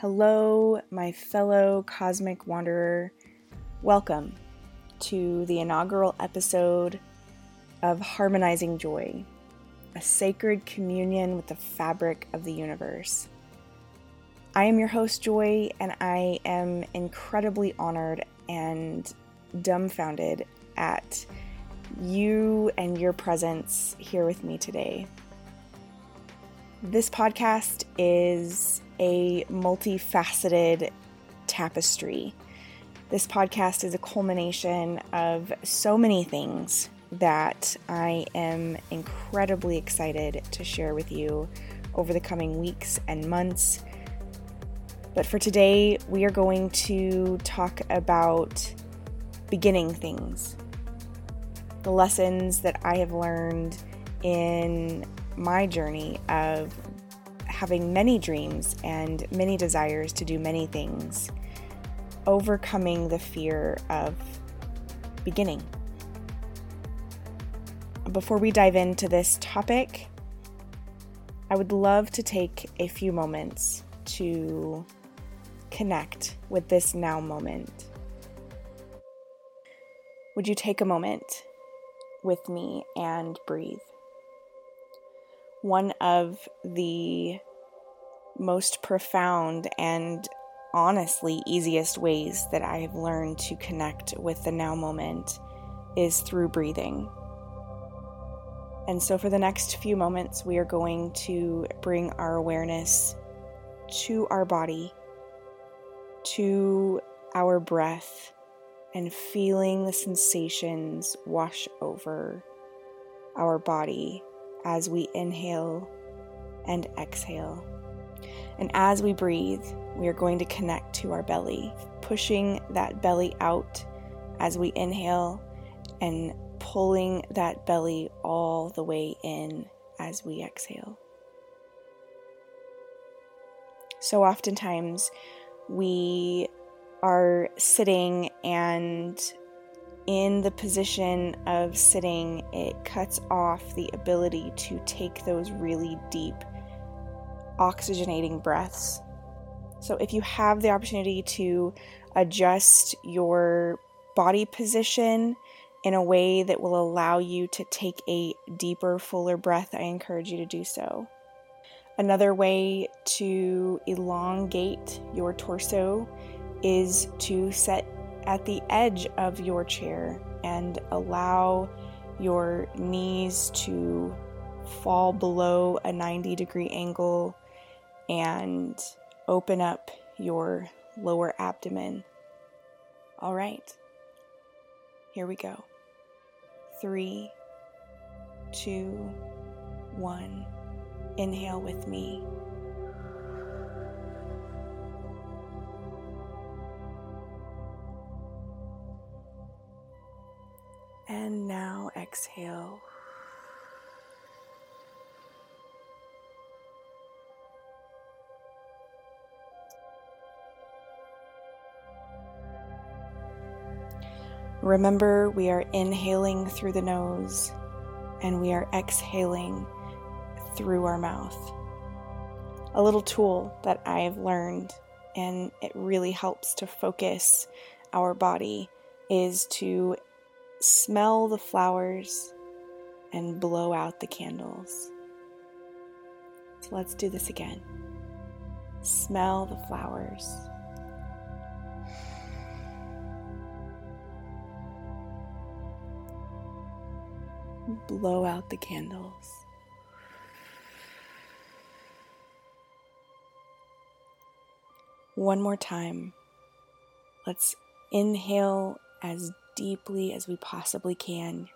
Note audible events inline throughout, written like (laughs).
Hello, my fellow cosmic wanderer. Welcome to the inaugural episode of Harmonizing Joy, a sacred communion with the fabric of the universe. I am your host, Joy, and I am incredibly honored and dumbfounded at you and your presence here with me today. This podcast is a multifaceted tapestry. This podcast is a culmination of so many things that I am incredibly excited to share with you over the coming weeks and months. But for today, we are going to talk about beginning things, the lessons that I have learned in my journey of having many dreams and many desires to do many things, overcoming the fear of beginning. Before we dive into this topic, I would love to take a few moments to connect with this now moment. Would you take a moment with me and breathe? One of the most profound and honestly easiest ways that I have learned to connect with the now moment is through breathing. And so, for the next few moments, we are going to bring our awareness to our body, to our breath, and feeling the sensations wash over our body as we inhale and exhale. And as we breathe, we are going to connect to our belly, pushing that belly out as we inhale and pulling that belly all the way in as we exhale. So oftentimes we are sitting and in the position of sitting, it cuts off the ability to take those really deep oxygenating breaths. So, if you have the opportunity to adjust your body position in a way that will allow you to take a deeper, fuller breath, I encourage you to do so. Another way to elongate your torso is to set at the edge of your chair and allow your knees to fall below a 90 degree angle and open up your lower abdomen. All right, here we go. Three, two, one. Inhale with me. And now exhale. Remember, we are inhaling through the nose and we are exhaling through our mouth. A little tool that I've learned, and it really helps to focus our body, is to smell the flowers and blow out the candles. So let's do this again. Smell the flowers. Blow out the candles. One more time. Let's inhale as deeply as we possibly can,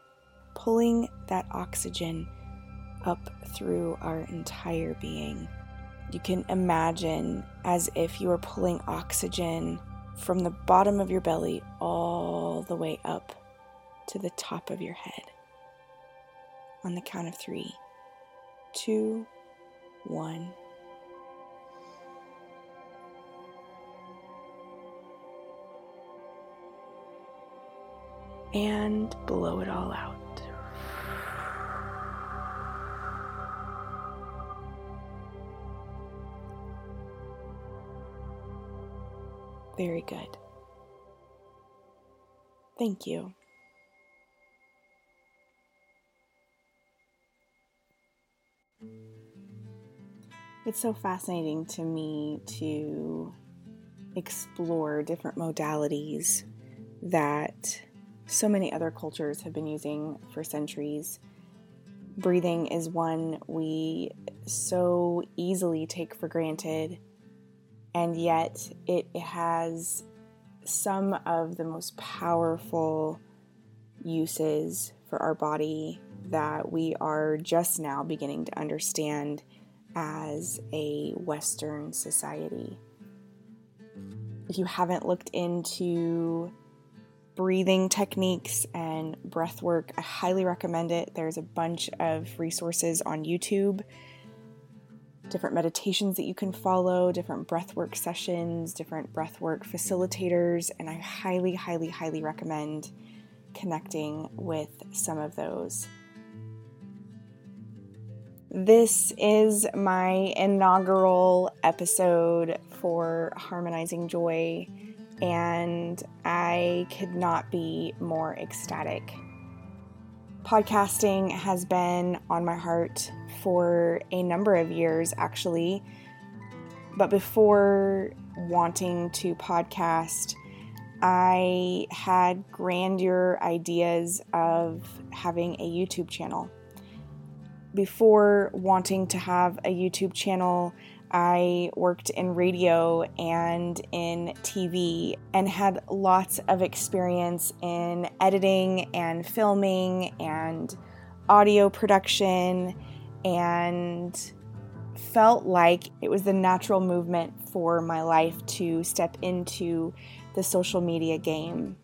pulling that oxygen up through our entire being. You can imagine as if you are pulling oxygen from the bottom of your belly all the way up to the top of your head. On the count of three, two, one. And blow it all out. Very good. Thank you. It's so fascinating to me to explore different modalities that so many other cultures have been using for centuries. Breathing is one we so easily take for granted, and yet it has some of the most powerful uses for our body that we are just now beginning to understand as a Western society. If you haven't looked into breathing techniques and breath work, I highly recommend it. There's a bunch of resources on YouTube, different meditations that you can follow, different breathwork sessions, different breathwork facilitators, and I highly, highly, highly recommend connecting with some of those. This is my inaugural episode for Harmonizing Joy, and I could not be more ecstatic. Podcasting has been on my heart for a number of years, actually. But before wanting to podcast, I had grandeur ideas of having a YouTube channel before wanting to have a YouTube channel, I worked in radio and in TV and had lots of experience in editing and filming and audio production and felt like it was the natural movement for my life to step into the social media game.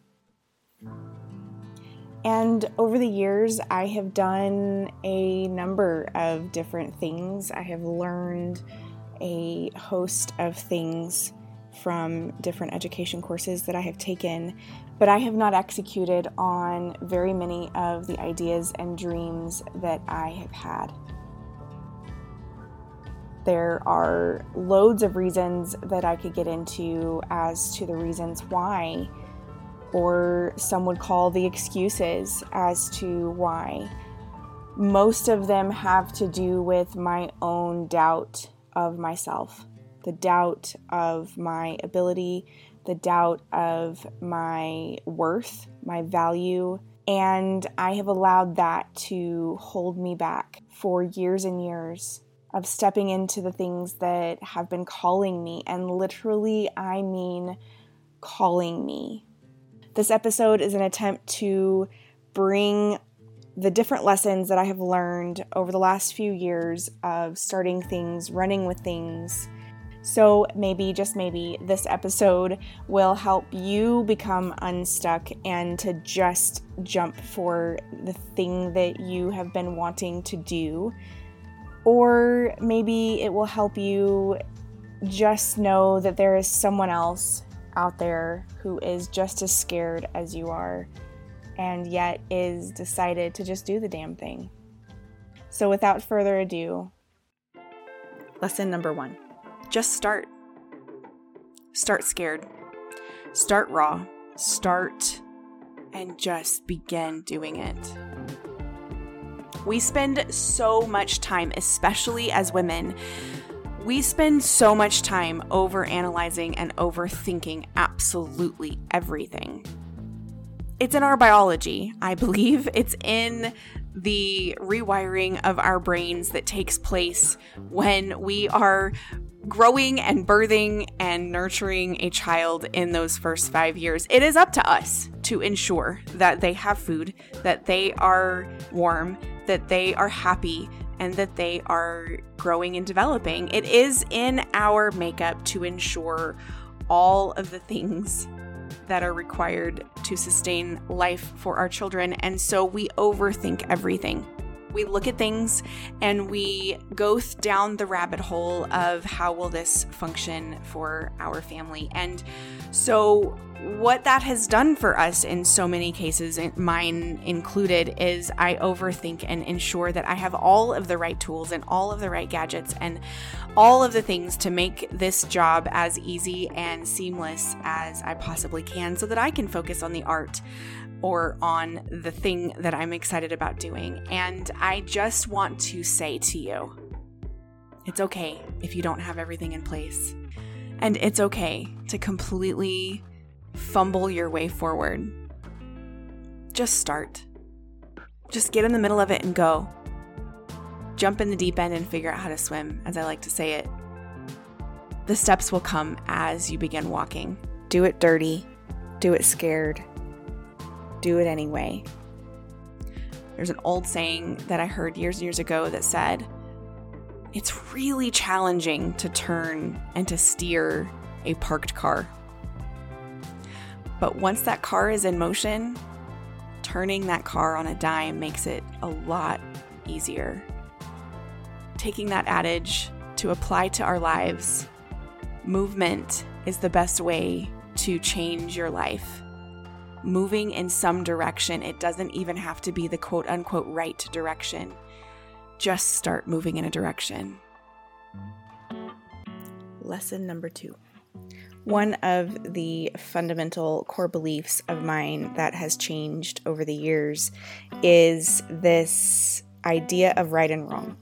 And over the years, I have done a number of different things. I have learned a host of things from different education courses that I have taken, but I have not executed on very many of the ideas and dreams that I have had. There are loads of reasons that I could get into as to the reasons why or some would call the excuses as to why. Most of them have to do with my own doubt of myself, the doubt of my ability, the doubt of my worth, my value. And I have allowed that to hold me back for years and years of stepping into the things that have been calling me. And literally, I mean calling me this episode is an attempt to bring the different lessons that I have learned over the last few years of starting things, running with things. So, maybe, just maybe, this episode will help you become unstuck and to just jump for the thing that you have been wanting to do. Or maybe it will help you just know that there is someone else out there who is just as scared as you are and yet is decided to just do the damn thing. So, without further ado, lesson number one just start. Start scared. Start raw. Start and just begin doing it. We spend so much time, especially as women, we spend so much time over analyzing and overthinking absolutely everything. It's in our biology, I believe. It's in the rewiring of our brains that takes place when we are growing and birthing and nurturing a child in those first five years. It is up to us to ensure that they have food, that they are warm, that they are happy, and that they are growing and developing. It is in our makeup to ensure all of the things that are required to sustain life for our children. And so we overthink everything. we look at things and we go down the rabbit hole of how will this function for our family. And so what that has done for us in so many cases, mine included, is I overthink and ensure that I have all of the right tools and all of the right gadgets and all of the things to make this job as easy and seamless as I possibly can so that I can focus on the art or on the thing that I'm excited about doing. And I just want to say to you it's okay if you don't have everything in place. And it's okay to completely fumble your way forward. Just start. Just get in the middle of it and go. Jump in the deep end and figure out how to swim, as I like to say it. The steps will come as you begin walking. Do it dirty, do it scared, do it anyway. There's an old saying that I heard years and years ago that said, It's really challenging to turn and to steer a parked car. But once that car is in motion, turning that car on a dime makes it a lot easier. Taking that adage to apply to our lives, movement is the best way to change your life. Moving in some direction, it doesn't even have to be the quote unquote right direction. Just start moving in a direction. Lesson number two. One of the fundamental core beliefs of mine that has changed over the years is this idea of right and wrong.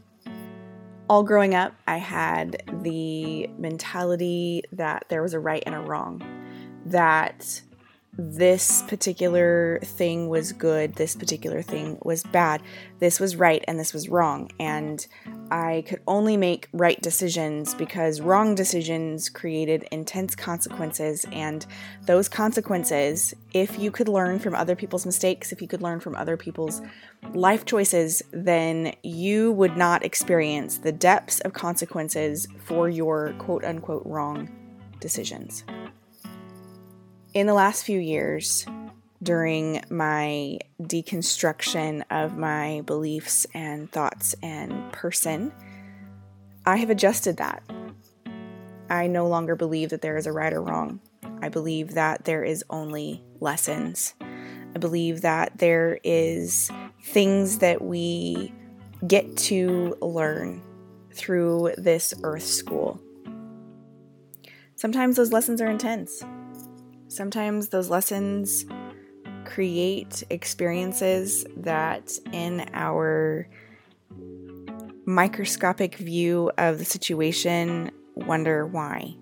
All growing up, I had the mentality that there was a right and a wrong, that this particular thing was good, this particular thing was bad, this was right, and this was wrong. And I could only make right decisions because wrong decisions created intense consequences. And those consequences, if you could learn from other people's mistakes, if you could learn from other people's life choices, then you would not experience the depths of consequences for your quote unquote wrong decisions in the last few years, during my deconstruction of my beliefs and thoughts and person, I have adjusted that. I no longer believe that there is a right or wrong. I believe that there is only lessons. I believe that there is things that we get to learn through this earth school. Sometimes those lessons are intense. Sometimes those lessons create experiences that, in our microscopic view of the situation, wonder why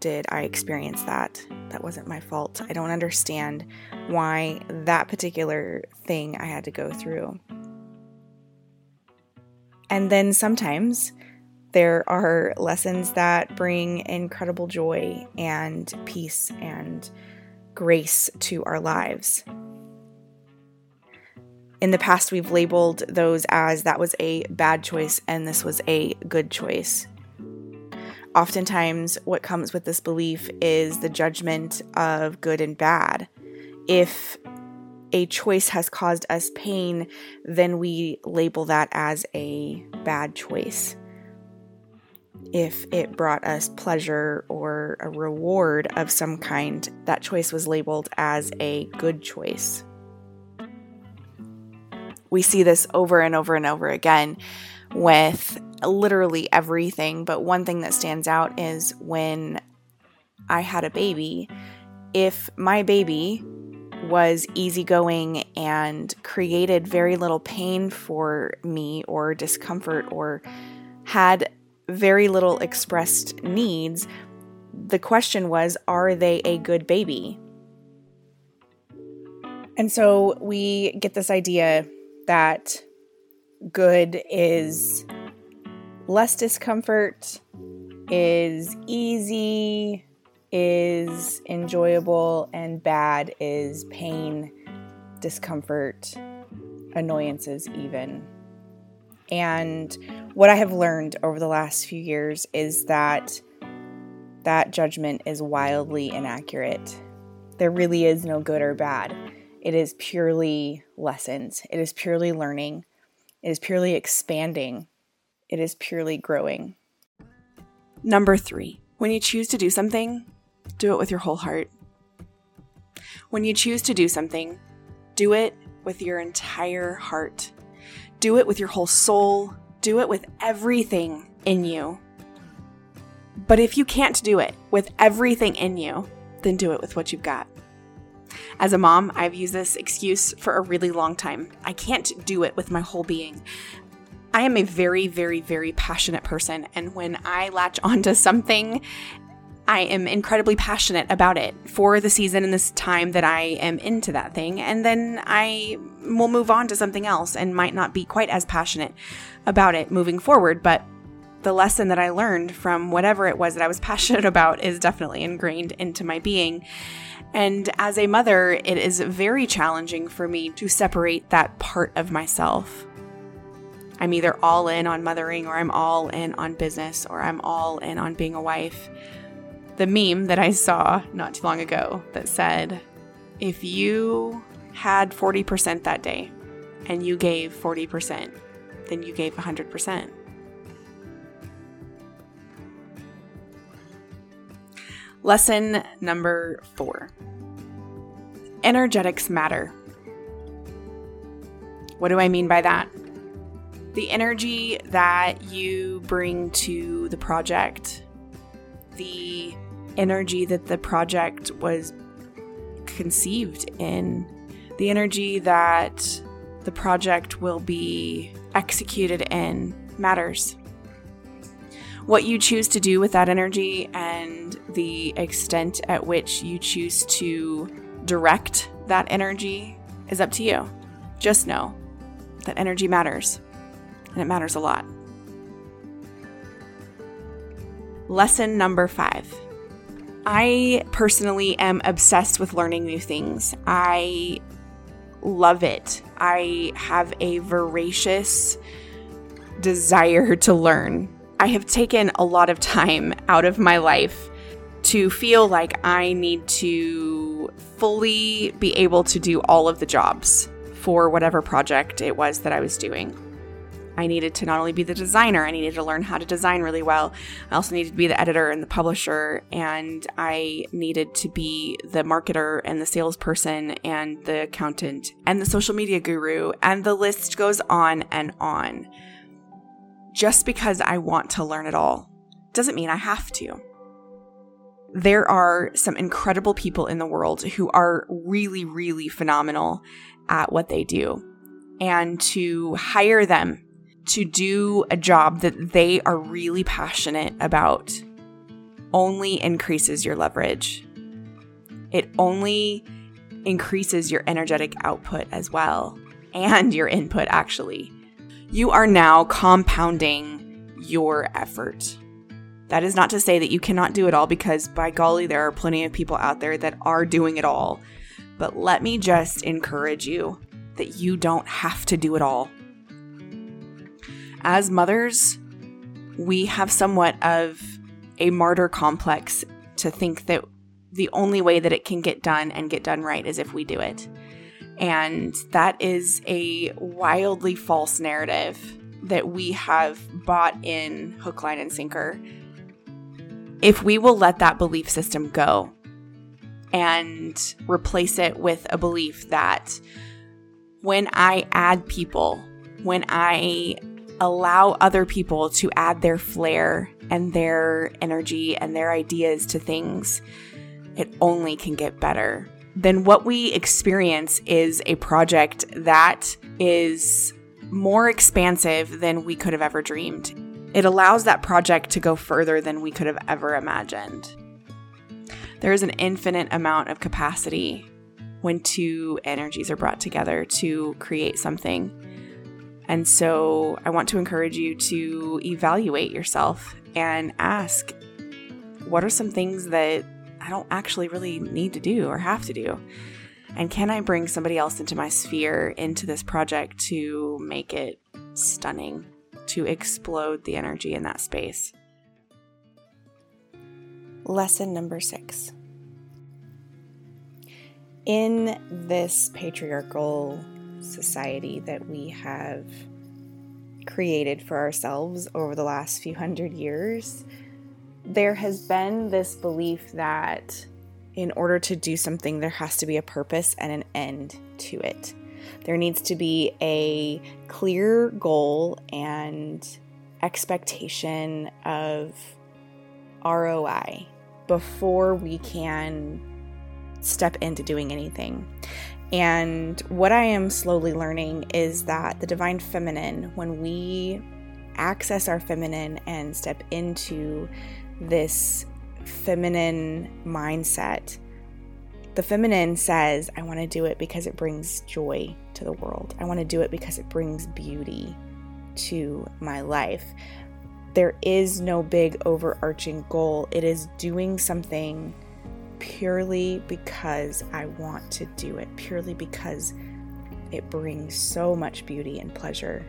did I experience that? That wasn't my fault. I don't understand why that particular thing I had to go through. And then sometimes there are lessons that bring incredible joy and peace and grace to our lives. In the past, we've labeled those as that was a bad choice and this was a good choice. Oftentimes, what comes with this belief is the judgment of good and bad. If a choice has caused us pain, then we label that as a bad choice if it brought us pleasure or a reward of some kind, that choice was labeled as a good choice. We see this over and over and over again with literally everything, but one thing that stands out is when I had a baby, if my baby was easygoing and created very little pain for me or discomfort or had very little expressed needs. The question was, are they a good baby? And so we get this idea that good is less discomfort, is easy, is enjoyable, and bad is pain, discomfort, annoyances, even. And what I have learned over the last few years is that that judgment is wildly inaccurate. There really is no good or bad. It is purely lessons, it is purely learning. It is purely expanding. It is purely growing. Number three, when you choose to do something, do it with your whole heart. When you choose to do something, do it with your entire heart. Do it with your whole soul. Do it with everything in you. But if you can't do it with everything in you, then do it with what you've got. As a mom, I've used this excuse for a really long time. I can't do it with my whole being. I am a very, very, very passionate person. And when I latch onto something, I am incredibly passionate about it for the season and this time that I am into that thing. And then I will move on to something else and might not be quite as passionate about it moving forward. But the lesson that I learned from whatever it was that I was (laughs) passionate about is definitely ingrained into my being. And as a mother, it is very challenging for me to separate that part of myself. I'm either all in on mothering, or I'm all in on business, or I'm all in on being a wife. The meme that I saw not too long ago that said, if you had 40% that day and you gave 40%, then you gave 100%. Lesson number four Energetics matter. What do I mean by that? The energy that you bring to the project, the energy that the project was conceived in, the energy that the project will be executed in matters what you choose to do with that energy and the extent at which you choose to direct that energy is up to you. Just know that energy matters, and it matters a lot. Lesson number five. I personally am obsessed with learning new things. I love it. I have a voracious desire to learn. I have taken a lot of time out of my life to feel like I need to fully be able to do all of the jobs for whatever project it was that I was doing. I needed to not only be the designer, I needed to learn how to design really well. I also needed to be the editor and the publisher, and I needed to be the marketer and the salesperson and the accountant and the social media guru, and the list goes on and on just because I want to learn it all doesn't mean I have to. There are some incredible people in the world who are really, really phenomenal at what they do. And to hire them to do a job that they are really passionate about only increases your leverage. It only increases your energetic output as well, and your input, actually you are now compounding your effort. That is not to say that you cannot do it all because, by golly, there are plenty of people out there that are doing it all. But let me just encourage you that you don't have to do it all. As mothers, we have somewhat of a martyr complex to think that the only way that it can get done and get done right is if we do it. And that is a wildly false narrative that we have bought in hook, line, and sinker. If we will let that belief system go and replace it with a belief that when I add people, when I allow other people to add their flair and their energy and their ideas to things, it only can get better then what we experience is a project that is more expansive than we could have ever dreamed. It allows that project to go further than we could have ever imagined. There is an infinite amount of capacity when two energies are brought together to create something. And so I want to encourage you to evaluate yourself and ask what are some things that I don't actually really need to do or have to do? And can I bring somebody else into my sphere, into this project to make it stunning, to explode the energy in that space? Lesson number six. In this patriarchal society that we have created for ourselves over the last few hundred years, there has been this belief that in order to do something, there has to be a purpose and an end to it. There needs to be a clear goal and expectation of ROI before we can step into doing anything. And what I am slowly learning is that the divine feminine, when we access our feminine and step into this feminine mindset, the feminine says, I want to do it because it brings joy to the world. I want to do it because it brings beauty to my life. There is no big overarching goal. It is doing something purely because I want to do it, purely because it brings so much beauty and pleasure.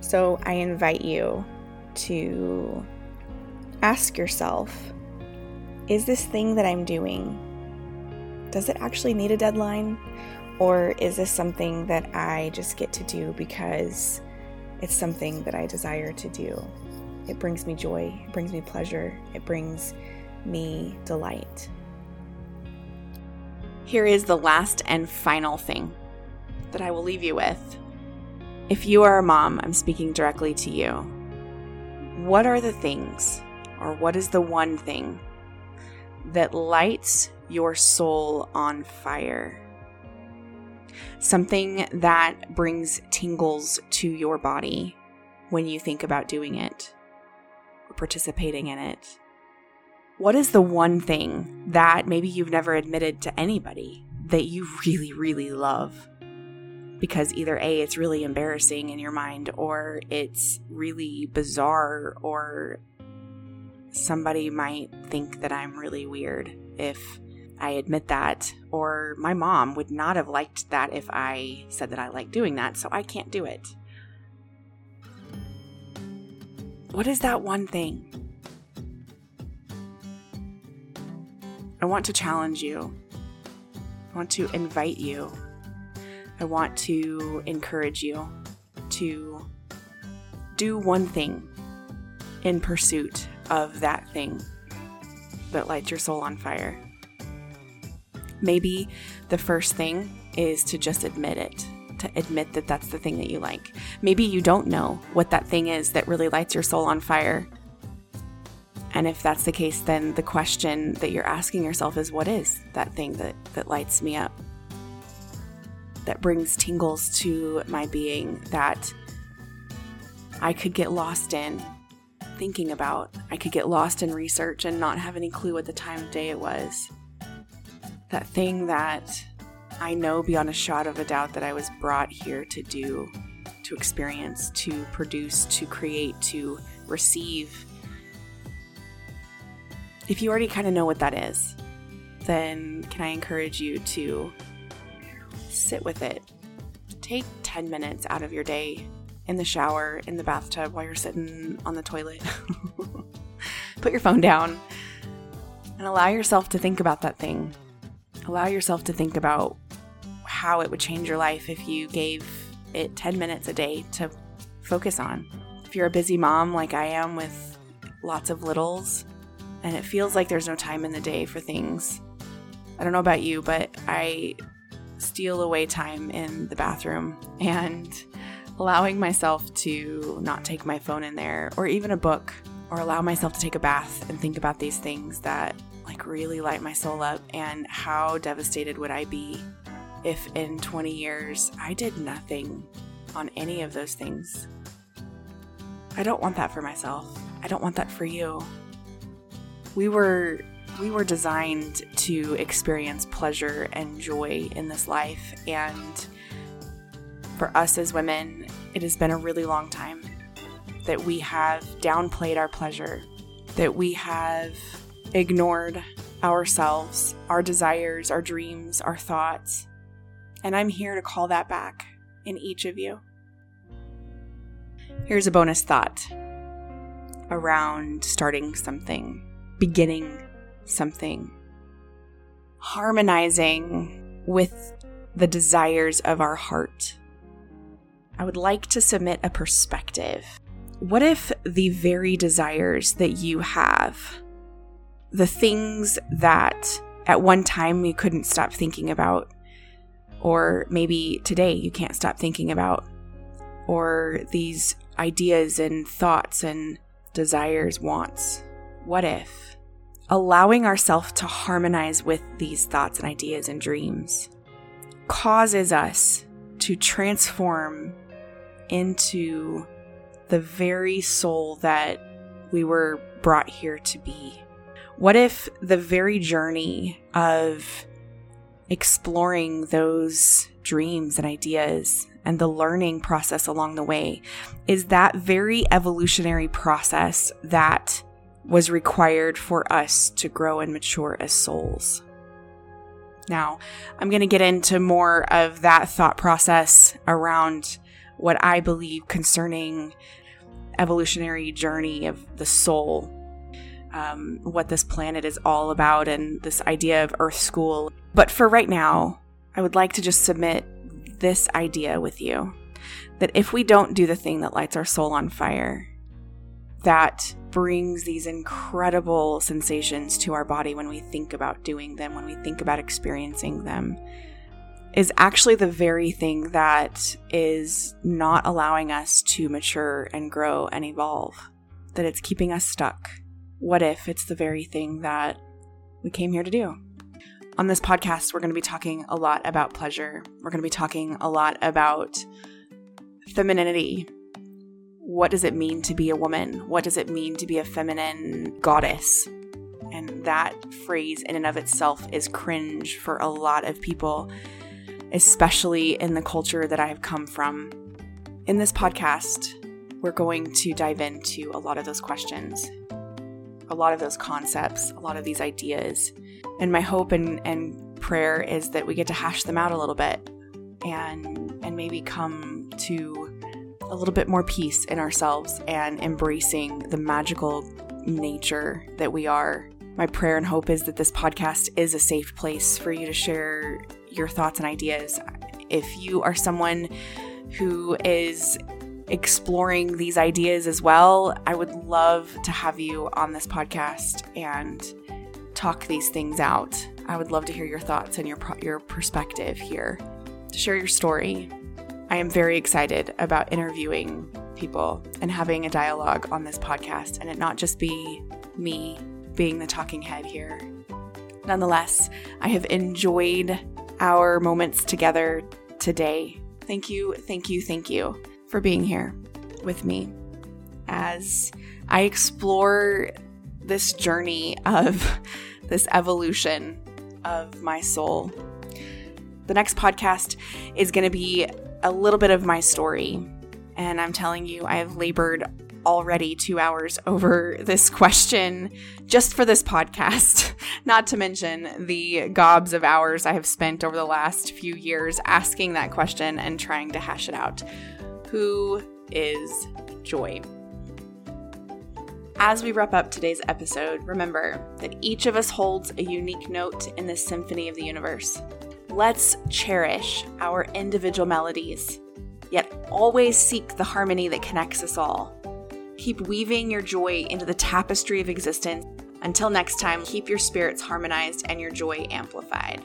So I invite you to ask yourself is this thing that I'm doing, does it actually need a deadline? Or is this something that I just get to do because it's something that I desire to do? It brings me joy, it brings me pleasure, it brings me delight. Here is the last and final thing that I will leave you with. If you are a mom, I'm speaking directly to you. What are the things, or what is the one thing that lights your soul on fire? Something that brings tingles to your body when you think about doing it participating in it. What is the one thing that maybe you've never admitted to anybody that you really, really love? Because either A, it's really embarrassing in your mind, or it's really bizarre, or somebody might think that I'm really weird if I admit that, or my mom would not have liked that if I said that I like doing that, so I can't do it. What is that one thing? I want to challenge you. I want to invite you. I want to encourage you to do one thing in pursuit of that thing that lights your soul on fire. Maybe the first thing is to just admit it, to admit that that's the thing that you like. Maybe you don't know what that thing is that really lights your soul on fire. And if that's the case, then the question that you're asking yourself is what is that thing that, that lights me up? That brings tingles to my being that I could get lost in thinking about. I could get lost in research and not have any clue what the time of day it was. That thing that I know beyond a shot of a doubt that I was brought here to do, to experience, to produce, to create, to receive. If you already kind of know what that is, then can I encourage you to sit with it? Take 10 minutes out of your day in the shower, in the bathtub, while you're sitting on the toilet. (laughs) Put your phone down and allow yourself to think about that thing. Allow yourself to think about how it would change your life if you gave it 10 minutes a day to focus on. If you're a busy mom like I am with lots of littles, and it feels like there's no time in the day for things. I don't know about you, but I steal away time in the bathroom (laughs) and allowing myself to not take my phone in there or even a book or allow myself to take a bath and think about these things that like really light my soul up and how devastated would I be if in 20 years I did nothing on any of those things. I don't want that for myself. I don't want that for you. We were we were designed to experience pleasure and joy in this life and for us as women, it has been a really long time that we have downplayed our pleasure, that we have ignored ourselves, our desires, our dreams, our thoughts. And I'm here to call that back in each of you. Here's a bonus thought around starting something, beginning something, harmonizing with the desires of our heart I would like to submit a perspective. What if the very desires that you have, the things that at one time you couldn't stop thinking about, or maybe today you can't stop thinking about, or these ideas and thoughts and desires, wants. What if allowing ourselves to harmonize with these thoughts and ideas and dreams causes us to transform into the very soul that we were brought here to be? What if the very journey of exploring those dreams and ideas and the learning process along the way is that very evolutionary process that was required for us to grow and mature as souls. Now, I'm going to get into more of that thought process around what I believe concerning evolutionary journey of the soul um, what this planet is all about and this idea of Earth School. But for right now, I would like to just submit this idea with you that if we don't do the thing that lights our soul on fire, that brings these incredible sensations to our body when we think about doing them, when we think about experiencing them, is actually the very thing that is not allowing us to mature and grow and evolve, that it's keeping us stuck what if it's the very thing that we came here to do? On this podcast, we're going to be talking a lot about pleasure. We're going to be talking a lot about femininity. What does it mean to be a woman? What does it mean to be a feminine goddess? And that phrase, in and of itself, is cringe for a lot of people, especially in the culture that I have come from. In this podcast, we're going to dive into a lot of those questions a lot of those concepts, a lot of these ideas. And my hope and, and prayer is that we get to hash them out a little bit and and maybe come to a little bit more peace in ourselves and embracing the magical nature that we are. My prayer and hope is that this podcast is a safe place for you to share your thoughts and ideas. If you are someone who is exploring these ideas as well, I would love to have you on this podcast and talk these things out. I would love to hear your thoughts and your your perspective here. To share your story. I am very excited about interviewing people and having a dialogue on this podcast and it not just be me being the talking head here. Nonetheless, I have enjoyed our moments together today. Thank you, thank you, thank you for being here with me as I explore this journey of (laughs) this evolution of my soul. The next podcast is going to be a little bit of my story. And I'm telling you, I have labored already two hours over (laughs) this question just for this podcast, (laughs) not to mention the gobs of hours I have spent over the last few years asking that question and trying to hash it out. Who is joy? As we wrap up today's episode, remember that each of us holds a unique note in the symphony of the universe. Let's cherish our individual melodies, yet always seek the harmony that connects us all. Keep weaving your joy into the tapestry of existence. Until next time, keep your spirits harmonized and your joy amplified.